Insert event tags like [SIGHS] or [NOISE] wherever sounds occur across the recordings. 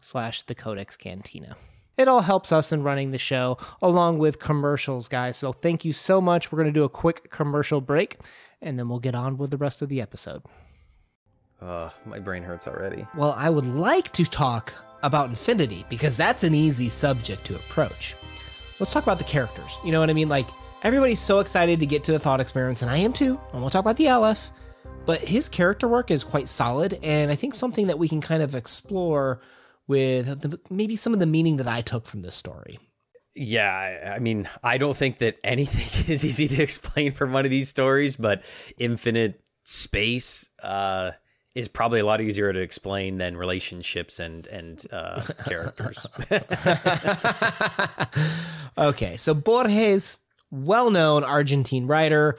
slash the codex cantina. It all helps us in running the show along with commercials guys. So thank you so much. We're going to do a quick commercial break and then we'll get on with the rest of the episode. Uh, my brain hurts already. Well i would like to talk about infinity because that's an easy subject to approach. Let's talk about the characters. You know what i mean? Like Everybody's so excited to get to the thought experiments, and I am too. I won't talk about the Aleph, but his character work is quite solid, and I think something that we can kind of explore with the, maybe some of the meaning that I took from this story. Yeah, I mean, I don't think that anything [LAUGHS] is easy to explain from one of these stories, but infinite space uh, is probably a lot easier to explain than relationships and and uh, [LAUGHS] characters. [LAUGHS] okay, so Borges well known Argentine writer,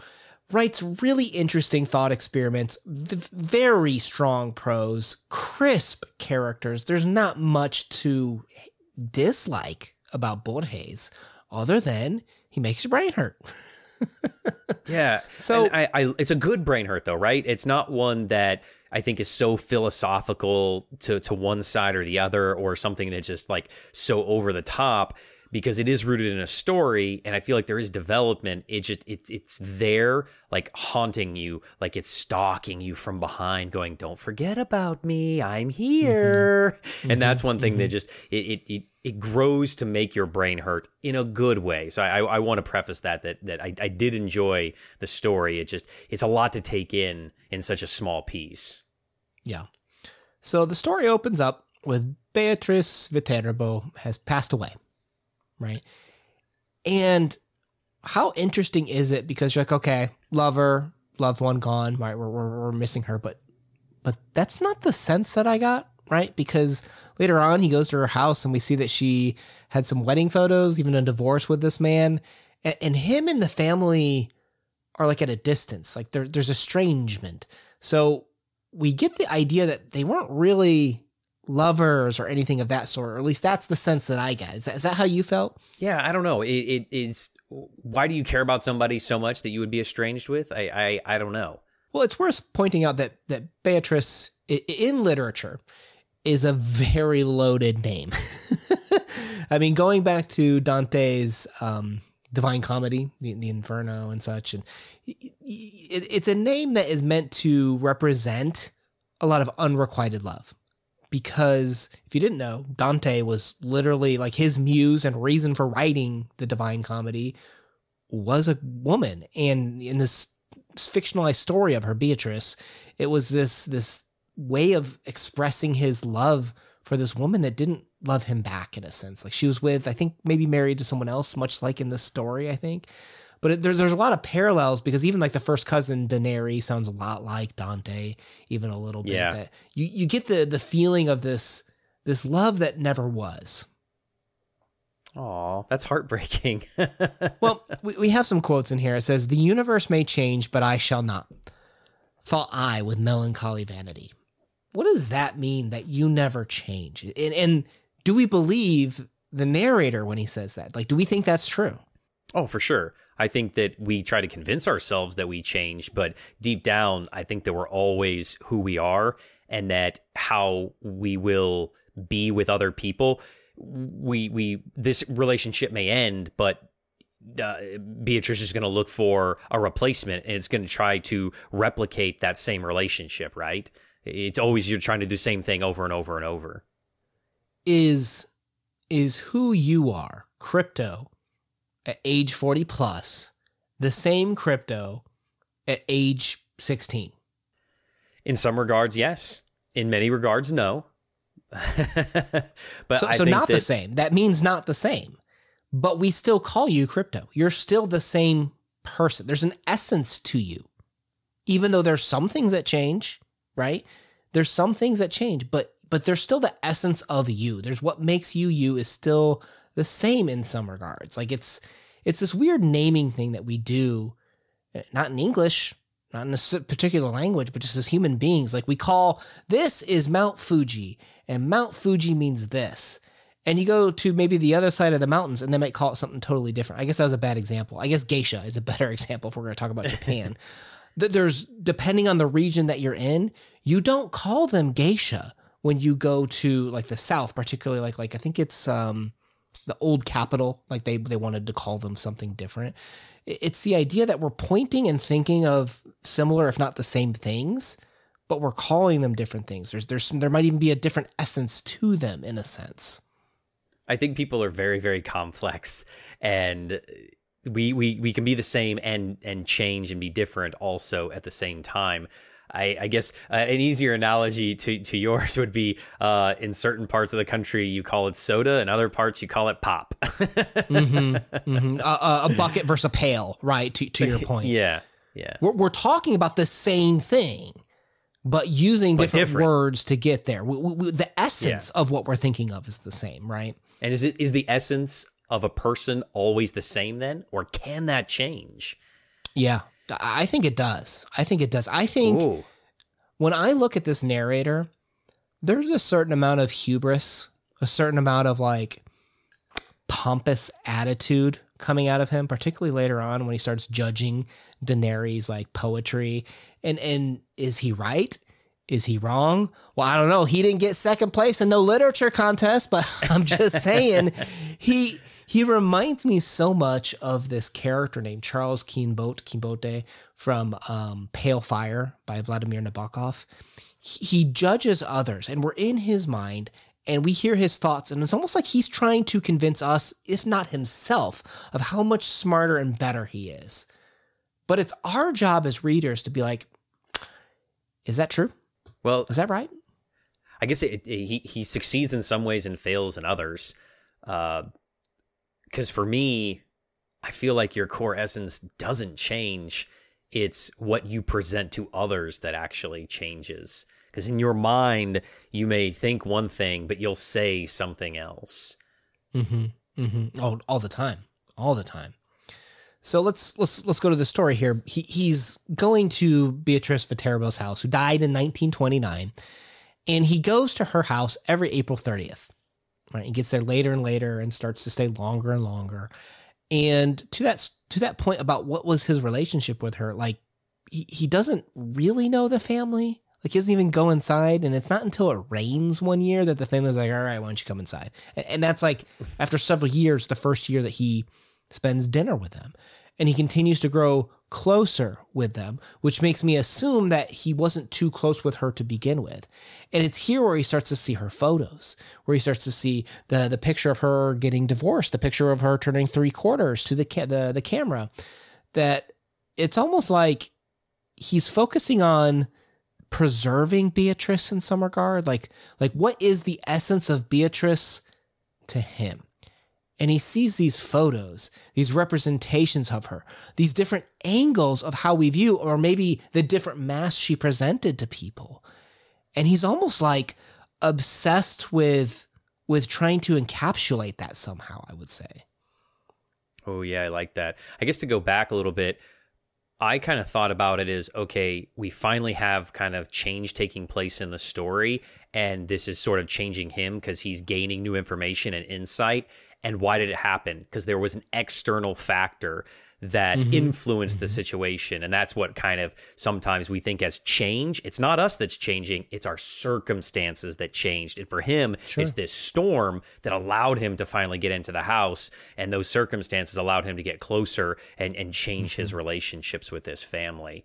writes really interesting thought experiments, v- very strong prose, crisp characters. There's not much to dislike about Borges other than he makes your brain hurt. [LAUGHS] yeah. So I, I, it's a good brain hurt though, right? It's not one that I think is so philosophical to to one side or the other, or something that's just like so over the top because it is rooted in a story and I feel like there is development. It just it, it's there like haunting you, like it's stalking you from behind, going, Don't forget about me. I'm here. Mm-hmm. And that's one thing mm-hmm. that just it, it it it grows to make your brain hurt in a good way. So I, I want to preface that that that I, I did enjoy the story. It just it's a lot to take in in such a small piece. Yeah. So the story opens up with Beatrice Viterbo has passed away right? And how interesting is it? Because you're like, okay, lover, loved one gone, right? We're, we're, we're missing her, but but that's not the sense that I got, right? Because later on, he goes to her house and we see that she had some wedding photos, even a divorce with this man, and, and him and the family are like at a distance, like there, there's estrangement. So we get the idea that they weren't really lovers or anything of that sort, or at least that's the sense that I get. Is that, is that how you felt? Yeah, I don't know. It, it is. Why do you care about somebody so much that you would be estranged with? I, I, I don't know. Well, it's worth pointing out that that Beatrice in literature is a very loaded name. [LAUGHS] I mean, going back to Dante's um, Divine Comedy, the, the, Inferno, and such, and it, it's a name that is meant to represent a lot of unrequited love because if you didn't know, Dante was literally like his muse and reason for writing the Divine Comedy was a woman. And in this fictionalized story of her Beatrice, it was this this way of expressing his love for this woman that didn't love him back in a sense. Like she was with, I think maybe married to someone else, much like in this story, I think. But it, there's there's a lot of parallels because even like the first cousin Daneri sounds a lot like Dante, even a little bit. Yeah. That you you get the the feeling of this this love that never was. Oh, that's heartbreaking. [LAUGHS] well, we, we have some quotes in here. It says, The universe may change, but I shall not. Thought I with melancholy vanity. What does that mean that you never change? And, and do we believe the narrator when he says that? Like, do we think that's true? Oh, for sure. I think that we try to convince ourselves that we change, but deep down, I think that we're always who we are and that how we will be with other people. We we this relationship may end, but uh, Beatrice is going to look for a replacement and it's going to try to replicate that same relationship, right? It's always you're trying to do the same thing over and over and over. Is is who you are, crypto at age 40 plus the same crypto at age 16? In some regards, yes. In many regards, no. [LAUGHS] but so, so not that, the same. That means not the same. But we still call you crypto. You're still the same person. There's an essence to you. Even though there's some things that change, right? There's some things that change, but but there's still the essence of you. There's what makes you you is still the same in some regards. Like it's it's this weird naming thing that we do, eh, not in English, not in a particular language, but just as human beings. Like we call this is Mount Fuji, and Mount Fuji means this. And you go to maybe the other side of the mountains and they might call it something totally different. I guess that was a bad example. I guess geisha is a better [LAUGHS] example if we're going to talk about Japan. [LAUGHS] There's, depending on the region that you're in, you don't call them geisha when you go to like the south, particularly like, like I think it's, um, the old capital, like they they wanted to call them something different. It's the idea that we're pointing and thinking of similar, if not the same things, but we're calling them different things. There's there's there might even be a different essence to them in a sense. I think people are very very complex, and we we we can be the same and and change and be different also at the same time. I, I guess uh, an easier analogy to, to yours would be uh, in certain parts of the country you call it soda, in other parts you call it pop. mm-hmm, mm-hmm. [LAUGHS] Uh, a bucket versus a pail, right? To to your [LAUGHS] point, yeah, yeah. We're we're talking about the same thing, but using but different, different, words to get there. We, we, the essence yeah. of what we're thinking of is the same, right? And is it is the essence of a person always the same then, or can that change? Yeah, I think it does. I think it does. I think Ooh. when I look at this narrator, there's a certain amount of hubris, a certain amount of like pompous attitude coming out of him, particularly later on when he starts judging Daneri's like poetry. And and is he right? Is he wrong? Well, I don't know. He didn't get second place in no literature contest, but [LAUGHS] I'm just saying he he reminds me so much of this character named Charles Kinbote, Kinbote from um, Pale Fire by Vladimir Nabokov. He, he judges others, and we're in his mind, and we hear his thoughts, and it's almost like he's trying to convince us, if not himself, of how much smarter and better he is. But it's our job as readers to be like, is that true? Well, is that right? I guess it, it, he he succeeds in some ways and fails in others. Uh, because for me, I feel like your core essence doesn't change. It's what you present to others that actually changes. Because in your mind, you may think one thing, but you'll say something else. Mm-hmm. Mm-hmm. All, all the time. All the time. So let's let's let's go to the story here. He, he's going to Beatrice Viterbo's house, who died in 1929, and he goes to her house every April 30th. Right, he gets there later and later and starts to stay longer and longer. And to that to that point about what was his relationship with her, like he, he doesn't really know the family. Like he doesn't even go inside, and it's not until it rains one year that the family's like, "All right, why don't you come inside?" And, and that's like after several years, the first year that he spends dinner with them, and he continues to grow closer with them, which makes me assume that he wasn't too close with her to begin with. And it's here where he starts to see her photos, where he starts to see the the picture of her getting divorced, the picture of her turning three quarters to the ca- the the camera. That it's almost like he's focusing on preserving Beatrice in some regard. Like like what is the essence of Beatrice to him? And he sees these photos, these representations of her, these different angles of how we view, or maybe the different masks she presented to people. And he's almost like obsessed with with trying to encapsulate that somehow, I would say. Oh yeah, I like that. I guess to go back a little bit, I kind of thought about it as okay, we finally have kind of change taking place in the story, and this is sort of changing him because he's gaining new information and insight. And why did it happen? Because there was an external factor that mm-hmm. influenced mm-hmm. the situation. And that's what kind of sometimes we think as change. It's not us that's changing, it's our circumstances that changed. And for him, sure. it's this storm that allowed him to finally get into the house. And those circumstances allowed him to get closer and, and change mm-hmm. his relationships with his family.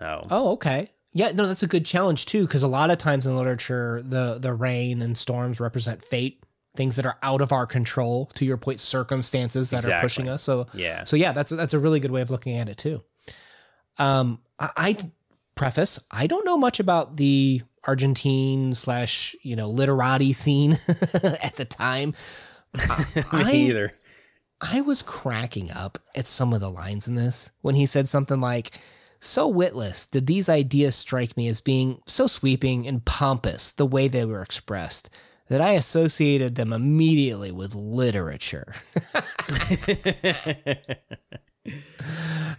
Oh. oh, okay. Yeah, no, that's a good challenge too, because a lot of times in literature, the the rain and storms represent fate things that are out of our control to your point circumstances that exactly. are pushing us. So yeah. so yeah that's that's a really good way of looking at it too. Um i, I preface i don't know much about the argentine slash you know literati scene [LAUGHS] at the time. [LAUGHS] Me I, either. I was cracking up at some of the lines in this when he said something like so witless did these ideas strike me as being so sweeping and pompous the way they were expressed that I associated them immediately with literature. [LAUGHS]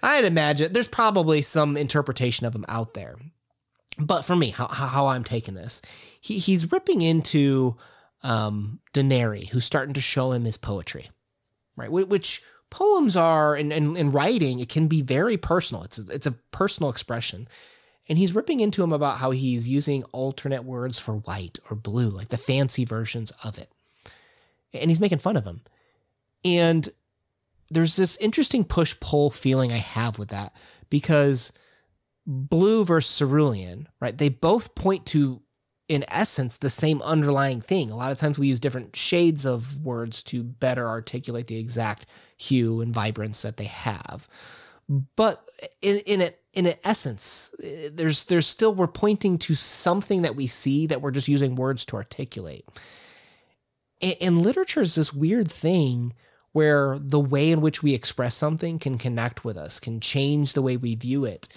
I'd imagine there's probably some interpretation of them out there. But for me, how, how I'm taking this, he, he's ripping into um, who's starting to show him his poetry, right? Which poems are, in, in, in writing, it can be very personal. It's a, it's a personal expression. And he's ripping into him about how he's using alternate words for white or blue, like the fancy versions of it. And he's making fun of him. And there's this interesting push pull feeling I have with that because blue versus cerulean, right? They both point to, in essence, the same underlying thing. A lot of times we use different shades of words to better articulate the exact hue and vibrance that they have. But in in it in an essence, eh, there's there's still we're pointing to something that we see that we're just using words to articulate. And, and literature is this weird thing where the way in which we express something can connect with us, can change the way we view it,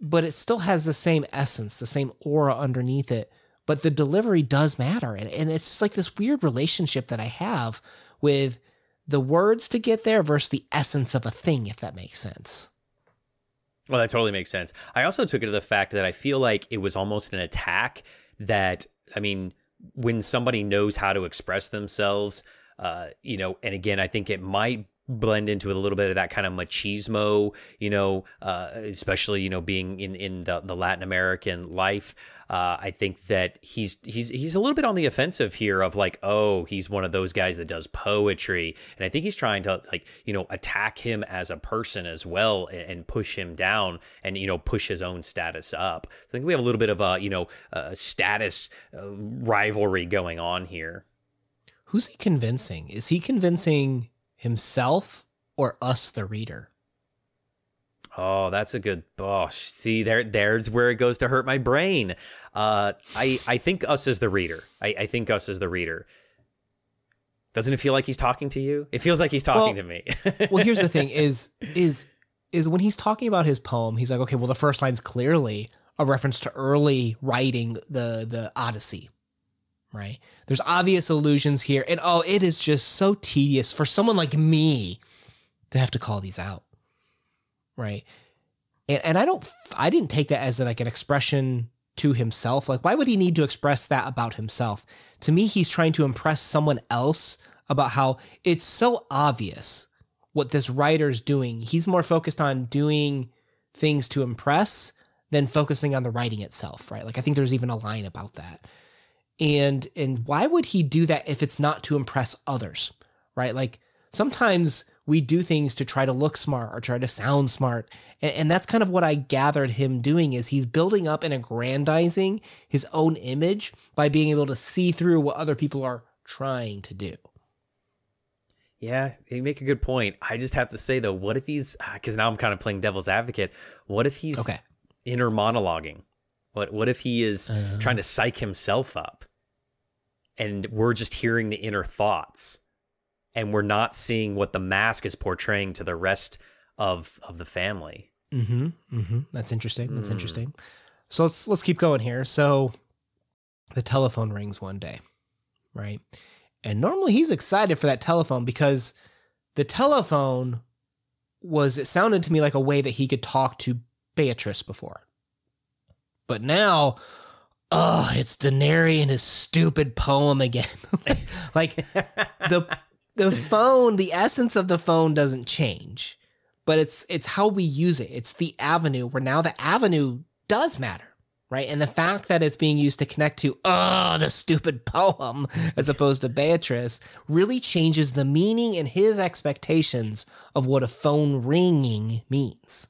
but it still has the same essence, the same aura underneath it. But the delivery does matter. And, and it's just like this weird relationship that I have with the words to get there versus the essence of a thing, if that makes sense. Well, that totally makes sense. I also took it to the fact that I feel like it was almost an attack that, I mean, when somebody knows how to express themselves, uh, you know, and again, I think it might blend into a little bit of that kind of machismo, you know, uh, especially you know being in in the, the Latin American life. Uh, I think that he's he's he's a little bit on the offensive here of like, oh, he's one of those guys that does poetry, and I think he's trying to like you know attack him as a person as well and, and push him down and you know push his own status up. So I think we have a little bit of a you know a status uh, rivalry going on here. Who's he convincing? Is he convincing himself or us, the reader? Oh, that's a good. Oh, see, there, there's where it goes to hurt my brain. Uh, I, I think us as the reader. I, I think us as the reader. Doesn't it feel like he's talking to you? It feels like he's talking well, to me. [LAUGHS] well, here's the thing: [LAUGHS] is is is when he's talking about his poem, he's like, okay, well, the first line's clearly a reference to early writing the the Odyssey, right? There's obvious allusions here. And oh, it is just so tedious for someone like me to have to call these out, right? And, and I don't, I didn't take that as like an expression to himself. Like, why would he need to express that about himself? To me, he's trying to impress someone else about how it's so obvious what this writer's doing. He's more focused on doing things to impress than focusing on the writing itself, right? Like, I think there's even a line about that and and why would he do that if it's not to impress others right like sometimes we do things to try to look smart or try to sound smart. And, and, that's kind of what i gathered him doing is he's building up and aggrandizing his own image by being able to see through what other people are trying to do. Yeah you make a good point. I just have to say though what if he's because ah, now i'm kind of playing devil's advocate. What if he's okay. inner monologuing? What what if he is uh, trying to psych himself up and we're just hearing the inner thoughts and we're not seeing what the mask is portraying to the rest of of the family. Mhm. Mhm. That's interesting. That's mm. interesting. So let's let's keep going here. So the telephone rings one day, right? And normally he's excited for that telephone because the telephone was it sounded to me like a way that he could talk to Beatrice before. But now, oh, it's Daneri and his stupid poem again. [LAUGHS] like the [LAUGHS] the phone, the essence of the phone doesn't change, but it's it's how we use it. It's the avenue where now the avenue does matter. Right. And the fact that it's being used to connect to, oh, the stupid [LAUGHS] poem, as opposed to Beatrice, really changes the meaning and his expectations of what a phone ringing means.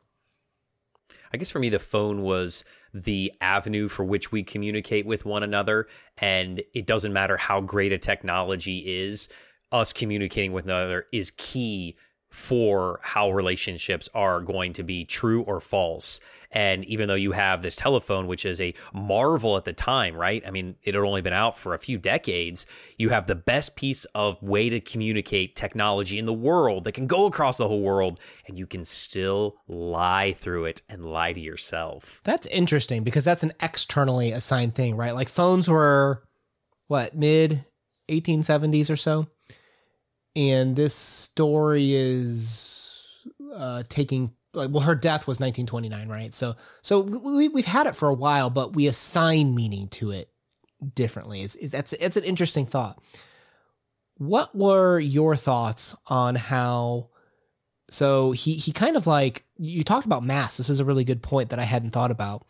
I guess for me, the phone was the avenue for which we communicate with one another. And it doesn't matter how great a technology is, us communicating with another is key for how relationships are going to be true or false. And even though you have this telephone, which is a marvel at the time, right? I mean, it had only been out for a few decades. You have the best piece of way to communicate technology in the world that can go across the whole world, and you can still lie through it and lie to yourself. That's interesting because that's an externally assigned thing, right? Like phones were what, mid 1870s or so? And this story is uh, taking like well her death was 1929 right? So so we, we've had it for a while but we assign meaning to it differently. Is, is that's it's an interesting thought. What were your thoughts on how so he he kind of like you talked about mass. This is a really good point that i hadn't thought about.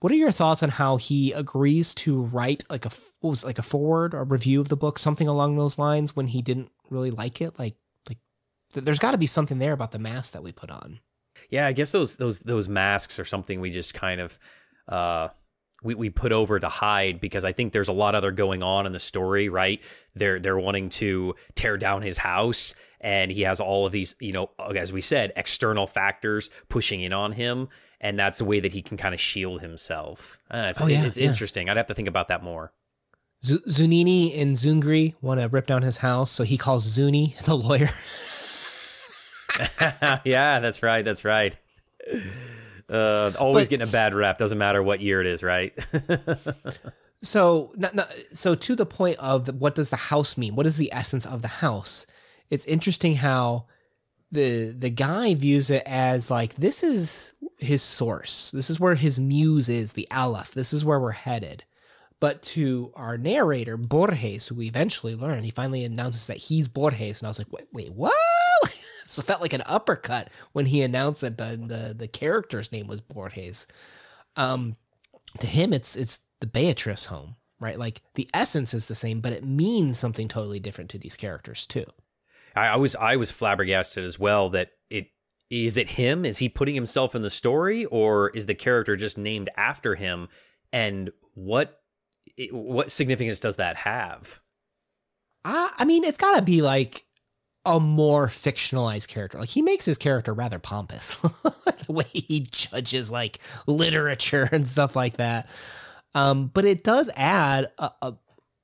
What are your thoughts on how he agrees to write like a what was it, like a forward or review of the book something along those lines when he didn't really like it. Like like th- there's got to be something there about the mask that we put on. Yeah, I guess those those those masks are something we just kind of uh we, we put over to hide because I think there's a lot other going on in the story, right? They're they're wanting to tear down his house and he has all of these, you know, as we said, external factors pushing in on him and that's the way that he can kind of shield himself. Uh, it's, oh, yeah, it's yeah. interesting. I'd have to think about that more. Z- Zunini and Zungri want to rip down his house, so he calls Zunni, [LAUGHS] the lawyer. [LAUGHS] yeah, that's right. That's right. Uh, always but, getting a bad rap. Doesn't matter what year it is, right? [LAUGHS] so, not, not, so to the point of the, what does the house mean? What is the essence of the house? It's interesting how the the guy views it as like this is his source. This is where his muse is, the Aleph. This is where we're headed. But to our narrator, Borges, who we eventually learn, he finally announces that he's Borges. And I was like, wait, wait what? [LAUGHS] so it felt like an uppercut when he announced that the, the, the character's name was Borges. Um, to him, it's it's the Beatrice home, right? Like the essence is the same, but it means something totally different to these characters too. I, I was I was flabbergasted as well that it is it him? Is he putting himself in the story, or is the character just named after him? And what what significance does that have? Uh, I mean, it's got to be like a more fictionalized character. Like he makes his character rather pompous, [LAUGHS] the way he judges like literature and stuff like that. Um, but it does add a, a,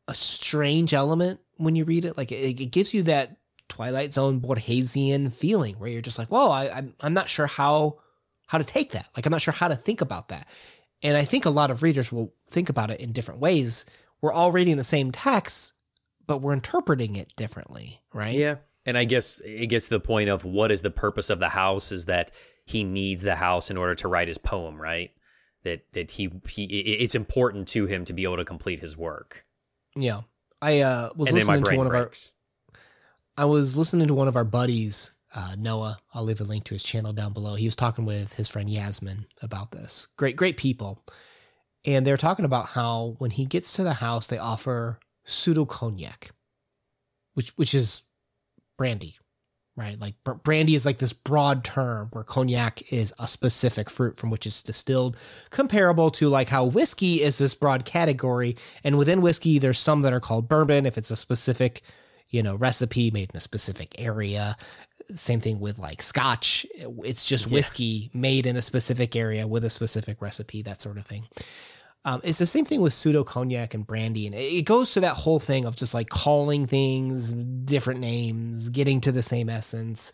a, strange element when you read it. Like it, it, gives you that Twilight Zone Borgesian feeling where you're just like, "Whoa, I, I'm I'm not sure how how to take that. Like I'm not sure how to think about that." And I think a lot of readers will think about it in different ways. We're all reading the same text, but we're interpreting it differently, right? Yeah. And I guess it gets to the point of what is the purpose of the house is that he needs the house in order to write his poem, right? That that he he it's important to him to be able to complete his work. Yeah. I uh was and listening to one breaks. of our I was listening to one of our buddies uh, Noah. I'll leave a link to his channel down below. He was talking with his friend Yasmin about this. Great, great people. And they're talking about how when he gets to the house, they offer pseudo cognac, which which is brandy, right? Like brandy is like this broad term where cognac is a specific fruit from which it's distilled, comparable to like how whiskey is this broad category. And within whiskey, there's some that are called bourbon if it's a specific you know recipe made in a specific area same thing with like scotch. It's just whiskey yeah. made in a specific area with a specific recipe, that sort of thing. Um, it's the same thing with pseudo cognac and brandy, and it goes to that whole thing of just like calling things different names, getting to the same essence.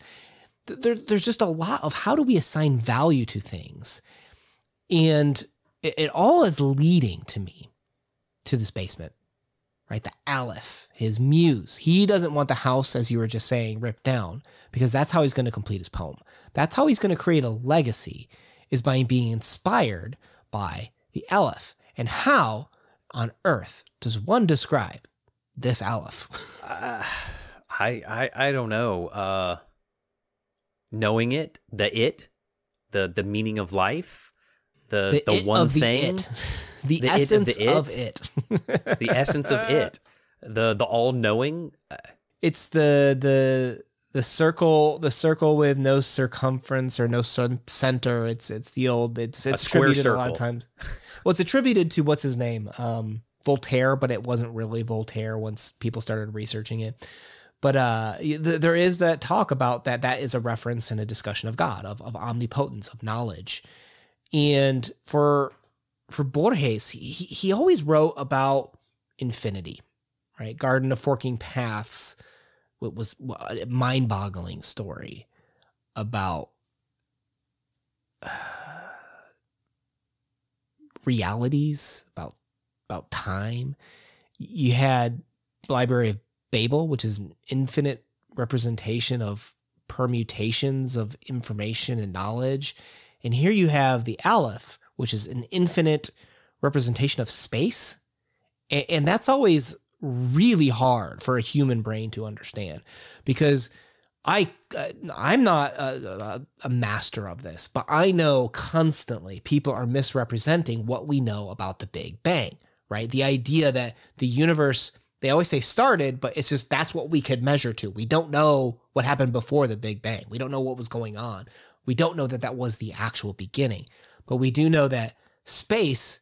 There, there's just a lot of how do we assign value to things, and it, it all is leading to me to this basement right? The Aleph, his muse. He doesn't want the house, as you were just saying, ripped down because that's how he's going to complete his poem. That's how he's going to create a legacy is by being inspired by the Aleph. And how on earth does one describe this Aleph? uh, [SIGHS] I, I I don't know. Uh, knowing it, the it, the the meaning of life, the the, the one thing. [LAUGHS] The the, essence it of, the it. Of it. the essence of it. The the all knowing. It's the the the circle the circle with no circumference or no center. It's it's the old it's it's attributed a, a lot of times. Well, it's attributed to what's his name, um, Voltaire, but it wasn't really Voltaire once people started researching it. But uh, th- there is that talk about that. That is a reference and a discussion of God, of, of omnipotence, of knowledge. And for for Borges, he, he always wrote about infinity, right? Garden of Forking Paths what was a mind-boggling story about uh, realities, about about time. You had Library of Babel, which is an infinite representation of permutations of information and knowledge. And here you have the Aleph, which is an infinite representation of space. And, and that's always really hard for a human brain to understand because I uh, I'm not a, a, master of this, but I know constantly people are misrepresenting what we know about the Big Bang, right? The idea that the universe they always say started, but it's just that's what we could measure to. We don't know what happened before the Big Bang. We don't know what was going on. We don't know that that was the actual beginning, but we do know that space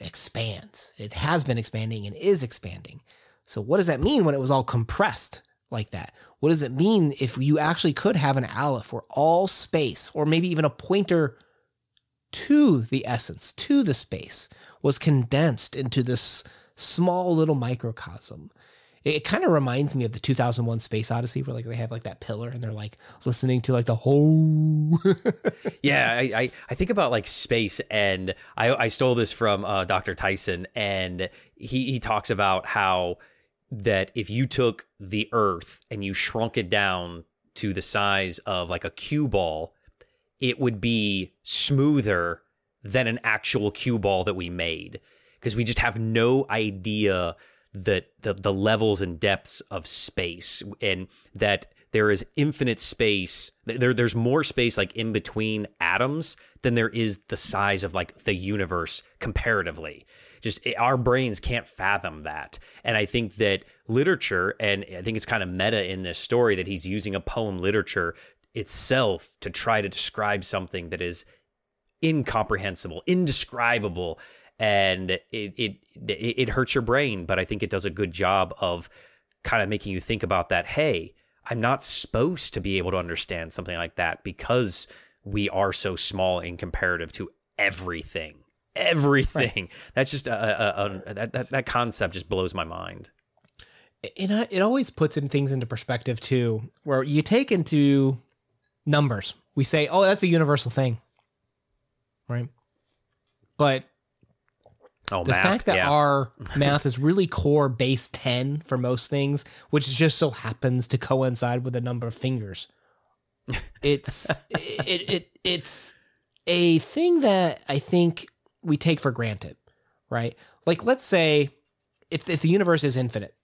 expands. It has been expanding and is expanding. So, what does that mean when it was all compressed like that? What does it mean if you actually could have an aleph where all space, or maybe even a pointer to the essence, to the space, was condensed into this small little microcosm? It, kind of reminds me of the 2001 space odyssey where like they have like that pillar and they're like listening to like the whole [LAUGHS] yeah I, I, I think about like space and i i stole this from uh, dr tyson and he he talks about how that if you took the earth and you shrunk it down to the size of like a cue ball it would be smoother than an actual cue ball that we made because we just have no idea the, the the levels and depths of space and that there is infinite space there there's more space like in between atoms than there is the size of like the universe comparatively. Just it, our brains can't fathom that. And i think that literature and i think it's kind of meta in this story that he's using a poem literature itself to try to describe something that is incomprehensible indescribable and it it it hurts your brain, but I think it does a good job of kind of making you think about that. Hey, I'm not supposed to be able to understand something like that because we are so small in comparative to everything. Everything. Right. That's just a, a, a, that, that that concept just blows my mind. It it always puts in things into perspective too, where you take into numbers. We say, "Oh, that's a universal thing," right? But Oh, the math, fact that yeah. our [LAUGHS] math is really core base 10 for most things, which just so happens to coincide with the number of fingers. [LAUGHS] It's it, it it's a thing that I think we take for granted, right? Like let's say if if the universe is infinite,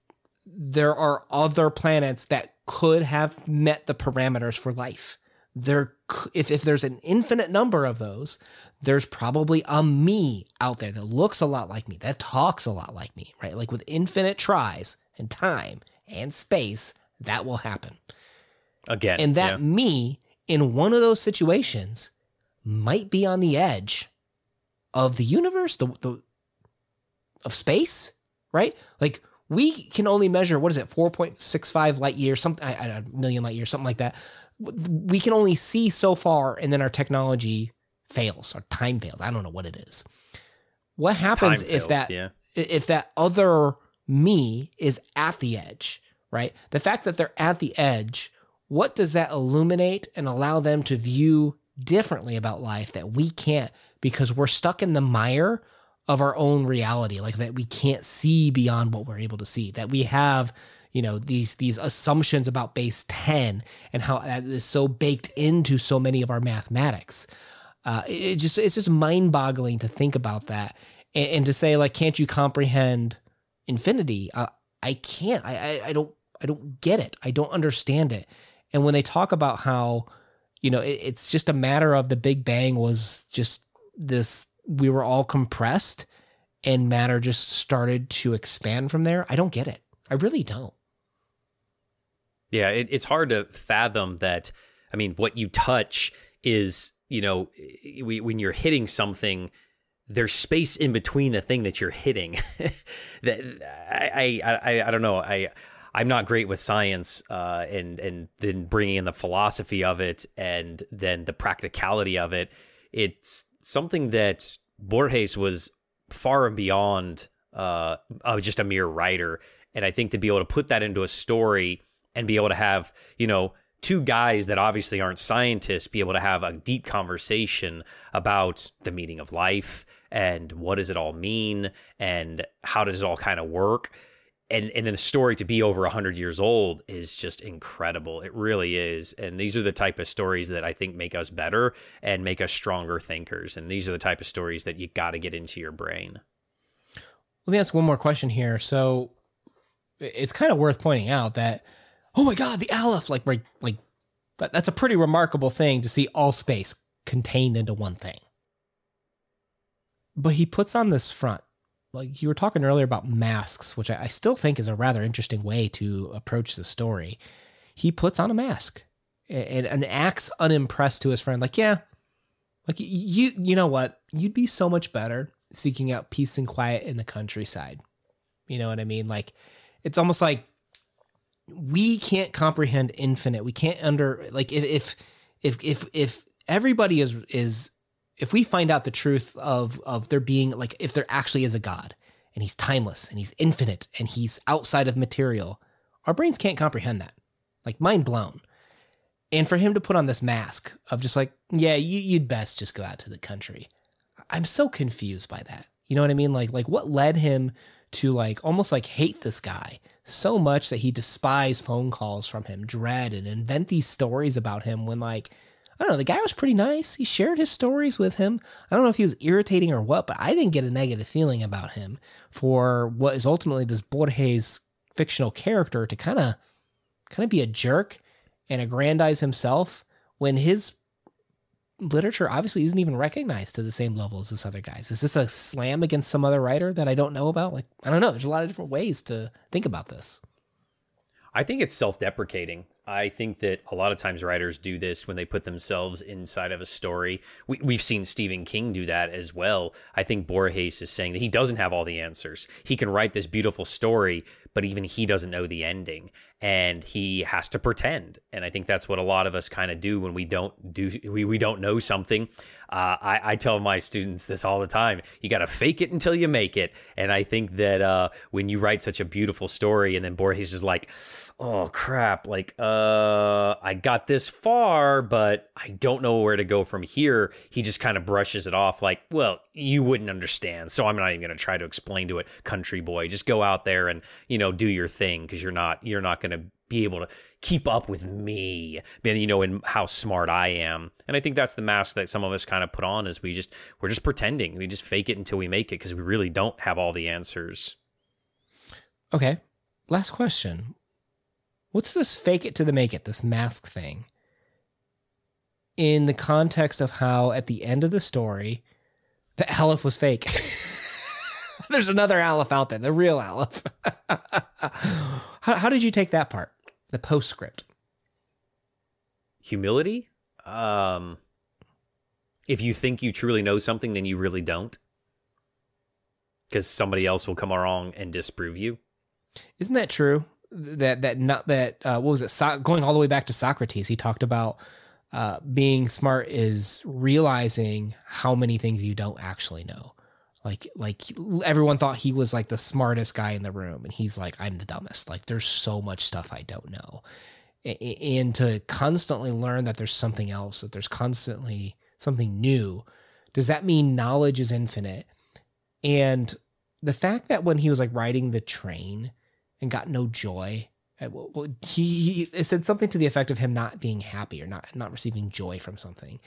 there are other planets that could have met the parameters for life there if, if there's an infinite number of those there's probably a me out there that looks a lot like me that talks a lot like me right? Like with infinite tries and time and space that will happen. Again and that yeah. me in one of those situations might be on the edge of the universe the, the of space right? Like we can only measure what is it 4.65 light years something a million light years something like that we can only see so far and then our technology fails our time fails. I don't know what it is. What happens if that yeah. if that other me is at the edge right? The fact that they're at the edge what does that illuminate and allow them to view differently about life that we can't because we're stuck in the mire of our own reality like that we can't see beyond what we're able to see that we have you know these these assumptions about base 10 and how that is so baked into so many of our mathematics. Uh, it just it's just mind-boggling to think about that. And, and, to say like can't you comprehend infinity? Uh, i can't. I, I i don't i don't get it. I don't understand it. And when they talk about how you know it, it's just a matter of the big bang was just this we were all compressed and matter just started to expand from there i don't get it. I really don't yeah, it, it's hard to fathom that. I mean, what you touch is, you know, when you're hitting something, there's space in between the thing that you're hitting. [LAUGHS] that I, I, I, I don't know. I, I'm not great with science, uh, and and then bringing in the philosophy of it, and then the practicality of it. It's something that Borges was far and beyond uh, just a mere writer, and I think to be able to put that into a story and be able to have you know two guys that obviously aren't scientists be able to have a deep conversation about the meaning of life and what does it all mean and how does it all kind of work. And and then the story to be over 100 years old is just incredible. It really is. And these are the type of stories that i think make us better and make us stronger thinkers. And these are the type of stories that you got to get into your brain. Let me ask one more question here. So it's kind of worth pointing out that oh my god the aleph like like like that's a pretty remarkable thing to see all space contained into one thing but he puts on this front like you were talking earlier about masks, which I, I still think is a rather interesting way to approach the story. He puts on a mask and, and acts unimpressed to his friend, like, yeah, like you, you know what? You'd be so much better seeking out peace and quiet in the countryside. You know what I mean? Like, it's almost like we can't comprehend infinite. We can't under like if if if if, everybody is is if we find out the truth of of there being like if there actually is a god and he's timeless and he's infinite and he's outside of material our brains can't comprehend that. Like mind blown. And for him to put on this mask of just like yeah you you, would best just go out to the country. I'm so confused by that. You know what i mean? Like like what led him to like almost like hate this guy so much that he despised phone calls from him dread and invent these stories about him when like I don't know, the guy was pretty nice. He shared his stories with him. I don't know if he was irritating or what, but I didn't get a negative feeling about him for what is ultimately this Borges fictional character to kind of kind of be a jerk and aggrandize himself when his literature obviously isn't even recognized to the same level as this other guys. Is this a slam against some other writer that I don't know about? Like, I don't know. There's a lot of different ways to think about this. I think it's self deprecating. I think that a lot of times writers do this when they put themselves inside of a story. We, we've seen Stephen King do that as well. I think Borges is saying that he doesn't have all the answers. He can write this beautiful story, but even he doesn't know the ending and he has to pretend. And i think that's what a lot of us kind of do when we don't do we, we don't know something. Uh, I, I tell my students this all the time you got to fake it until you make it. And i think that uh, when you write such a beautiful story and then Borges is like oh crap. Like uh i got this far but i don't know where to go from here. He just kind of brushes it off like well you wouldn't understand so i'm not even going to try to explain to it country boy. Just go out there and you know do your thing because you're not you're not going to be able to keep up with me and you know in how smart i am. And i think that's the mask that some of us kind of put on is we just we're just pretending. We just fake it until we make it because we really don't have all the answers. Okay. Last question what's this fake it to the make it this mask thing? In the context of how at the end of the story the [LAUGHS] aleph was fake. [LAUGHS] There's another aleph out there the real aleph. [LAUGHS] How, how did you take that part the postscript? Humility? Um if you think you truly know something then you really don't. Because somebody else will come along and disprove you. Isn't that true that that not that uh, what was it? So- going all the way back to Socrates he talked about uh, being smart is realizing how many things you don't actually know. Like like everyone thought he was like the smartest guy in the room and he's like I'm the dumbest. Like there's so much stuff I don't know. And to constantly learn that there's something else that there's constantly something new does that mean knowledge is infinite? And the fact that when he was like riding the train and got no joy. Uh, he, he said something to the effect of him not being happy or not not receiving joy from something.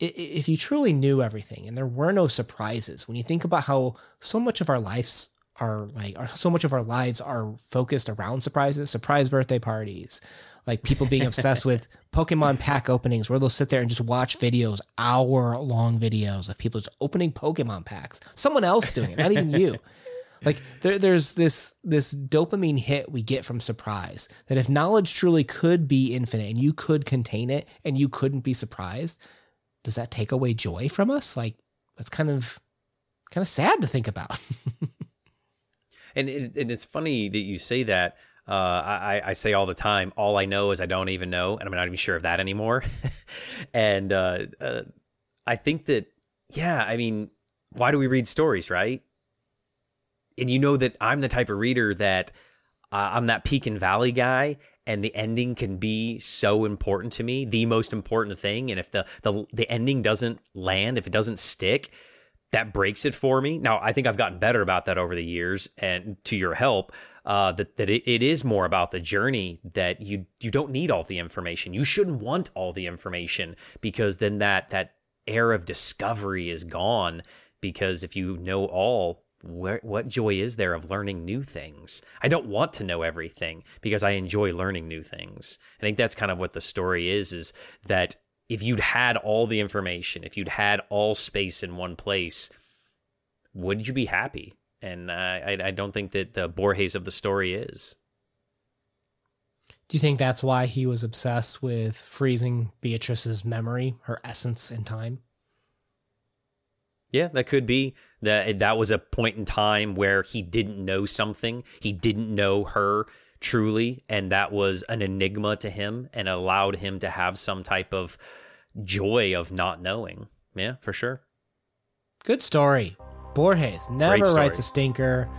If you truly knew everything and there were no surprises, when you think about how so much of our lives are like, so much of our lives are focused around surprises, surprise birthday parties, like people being obsessed with [LAUGHS] Pokemon pack openings where they'll sit there and just watch videos, hour long videos of people just opening Pokemon packs. Someone else doing it, not even you. [LAUGHS] Like there, there's this this dopamine hit we get from surprise that if knowledge truly could be infinite and you could contain it and you couldn't be surprised, does that take away joy from us? Like that's kind of kind of sad to think about. [LAUGHS] and, it, and it's funny that you say that. Uh, I, I say all the time, all I know is I don't even know, and I'm not even sure of that anymore. [LAUGHS] and uh, uh, I think that, yeah, I mean, why do we read stories, right? And you know that I'm the type of reader that uh, I'm that peak and valley guy, and the ending can be so important to me, the most important thing. And if the the the ending doesn't land, if it doesn't stick, that breaks it for me. Now, I think I've gotten better about that over the years, and to your help, uh, that that it, it is more about the journey. That you you don't need all the information. You shouldn't want all the information because then that that air of discovery is gone. Because if you know all, where, what joy is there of learning new things? I don't want to know everything because I enjoy learning new things. I think that's kind of what the story is: is that if you'd had all the information, if you'd had all space in one place, would you be happy? And I, I don't think that the Borges of the story is. Do you think that's why he was obsessed with freezing Beatrice's memory, her essence in time? Yeah, that could be that that was a point in time where he didn't know something. He didn't know her truly, and that was an enigma to him and allowed him to have some type of joy of not knowing. Yeah, for sure. Good story. Borges never writes a stinker.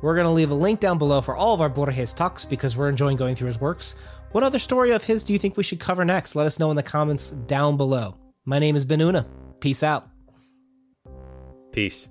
We're going to leave a link down below for all of our Borges talks because we're enjoying going through his works. What other story of his do you think we should cover next? Let us know in the comments down below. My name is Benuna. Peace out. Peace.